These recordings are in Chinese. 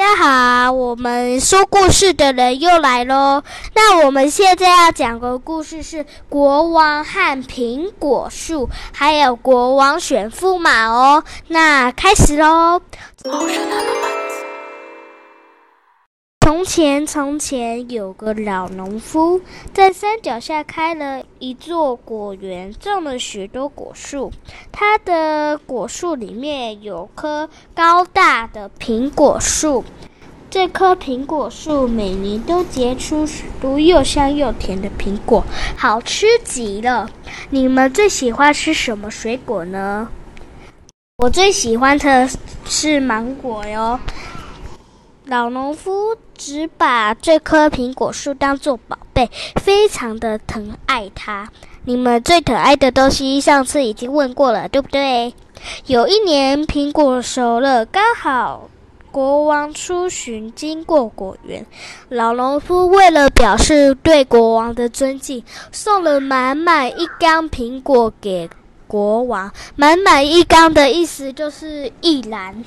大家好，我们说故事的人又来喽。那我们现在要讲的故事是国王和苹果树，还有国王选驸马哦。那开始喽。从前，从前有个老农夫，在山脚下开了一座果园，种了许多果树。他的果树里面有棵高大的苹果树，这棵苹果树每年都结出许多又香又甜的苹果，好吃极了。你们最喜欢吃什么水果呢？我最喜欢的是芒果哟。老农夫只把这棵苹果树当做宝贝，非常的疼爱它。你们最疼爱的东西，上次已经问过了，对不对？有一年苹果熟了，刚好国王出巡经过果园，老农夫为了表示对国王的尊敬，送了满满一缸苹果给国王。满满一缸的意思就是一篮。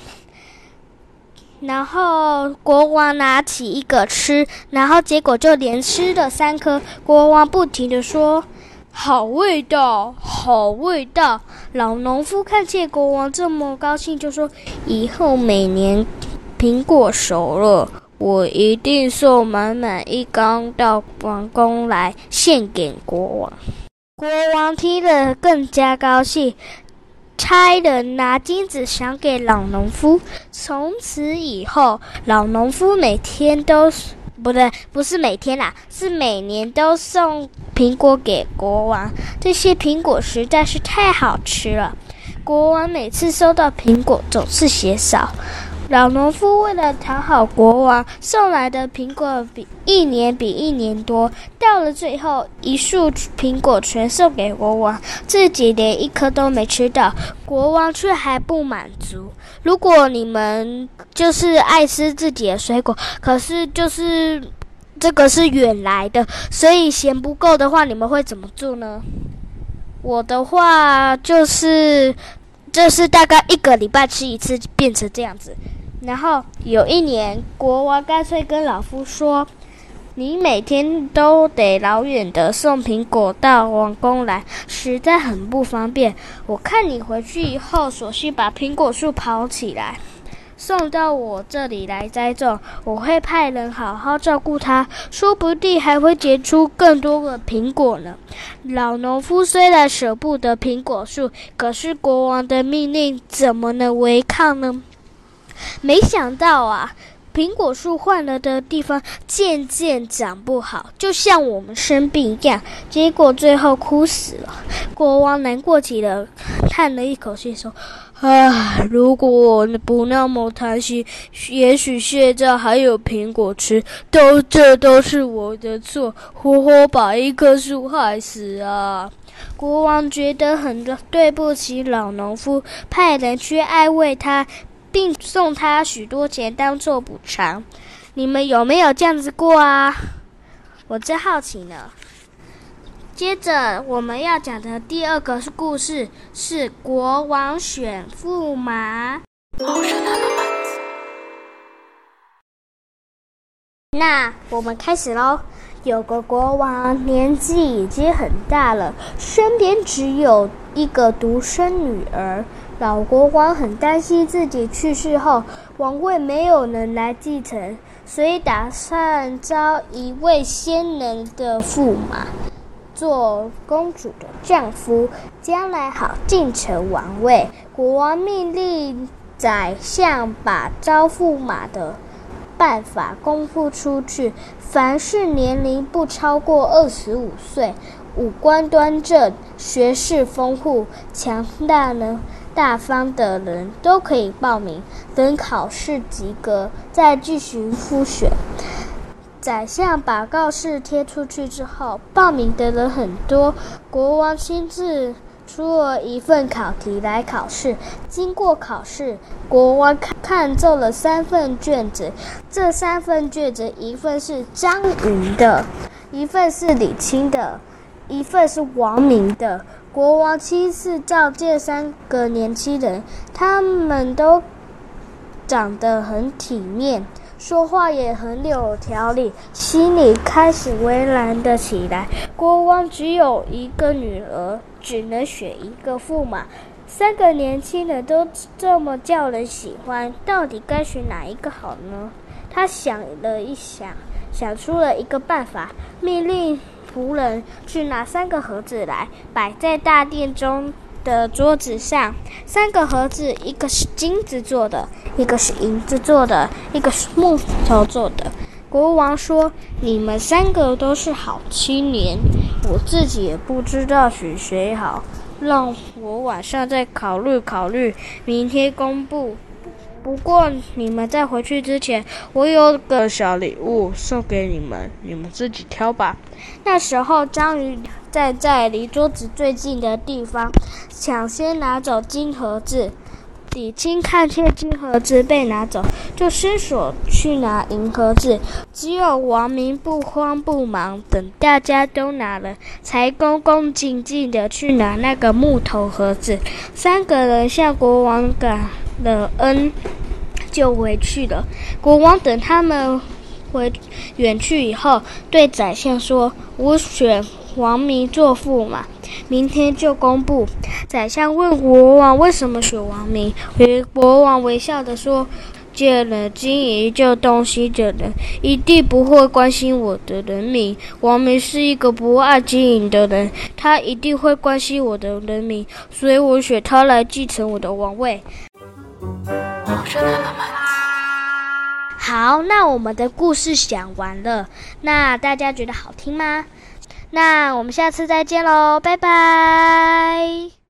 然后国王拿起一个吃，然后结果就连吃了三颗。国王不停的说：“好味道，好味道！”老农夫看见国王这么高兴，就说：“以后每年苹果熟了，我一定送满满一缸到王宫来献给国王。”国王听了更加高兴。差人拿金子赏给老农夫。从此以后，老农夫每天都不对，不是每天啦，是每年都送苹果给国王。这些苹果实在是太好吃了。国王每次收到苹果，总是嫌少。老农夫为了讨好国王，送来的苹果比一年比一年多。到了最后，一束苹果全送给国王，自己连一颗都没吃到。国王却还不满足。如果你们就是爱吃自己的水果，可是就是这个是远来的，所以嫌不够的话，你们会怎么做呢？我的话就是，这是大概一个礼拜吃一次，变成这样子。然后有一年，国王干脆跟老夫说：“你每天都得老远的送苹果到王宫来，实在很不方便。我看你回去以后，索性把苹果树刨起来，送到我这里来栽种。我会派人好好照顾它，说不定还会结出更多的苹果呢。”老农夫虽然舍不得苹果树，可是国王的命令怎么能违抗呢？没想到啊，苹果树换了的地方渐渐长不好，就像我们生病一样，结果最后枯死了。国王难过极了，叹了一口气说：“唉，如果我不那么贪心，也许现在还有苹果吃。都这都是我的错，活活把一棵树害死啊！”国王觉得很对不起老农夫，派人去安慰他。并送他许多钱当做补偿。你们有没有这样子过啊？我真好奇呢。接着我们要讲的第二个故事是国王选驸马。那我们开始喽。有个国王年纪已经很大了，身边只有一个独生女儿。老国王很担心自己去世后王位没有人来继承，所以打算招一位先人的驸马做公主的丈夫，将来好继承王位。国王命令宰相把招驸马的办法公布出去，凡是年龄不超过二十五岁、五官端正、学识丰富、强大能。大方的人都可以报名，等考试及格再继续复选。宰相把告示贴出去之后，报名的人很多，国王亲自出了一份考题来考试。经过考试，国王看看中了三份卷子，这三份卷子，一份是张云的，一份是李清的，一份是王明的。国王亲自召见三个年轻人，他们都长得很体面，说话也很有条理，心里开始为难的起来。国王只有一个女儿，只能选一个驸马。三个年轻人都这么叫人喜欢，到底该选哪一个好呢？他想了一想，想出了一个办法，命令。仆人去拿三个盒子来，摆在大殿中的桌子上。三个盒子，一个是金子做的，一个是银子做的，一个是木头做的。国王说：“你们三个都是好青年，我自己也不知道选谁好，让我晚上再考虑考虑，明天公布。”不过，你们在回去之前，我有个小礼物送给你们，你们自己挑吧。那时候，章鱼站在离桌子最近的地方，抢先拿走金盒子。李青看见金盒子被拿走，就伸手去拿银盒子。只有王明不慌不忙，等大家都拿了，才恭恭敬敬地去拿那个木头盒子。三个人向国王赶了恩，就回去了。国王等他们回远去以后，对宰相说：“我选王明做驸马，明天就公布。”宰相问国王：“为什么选王明？”国王微笑的说：“见了经营这东西的人，一定不会关心我的人民。王明是一个不爱经营的人，他一定会关心我的人民，所以我选他来继承我的王位。”好，那我们的故事讲完了，那大家觉得好听吗？那我们下次再见喽，拜拜。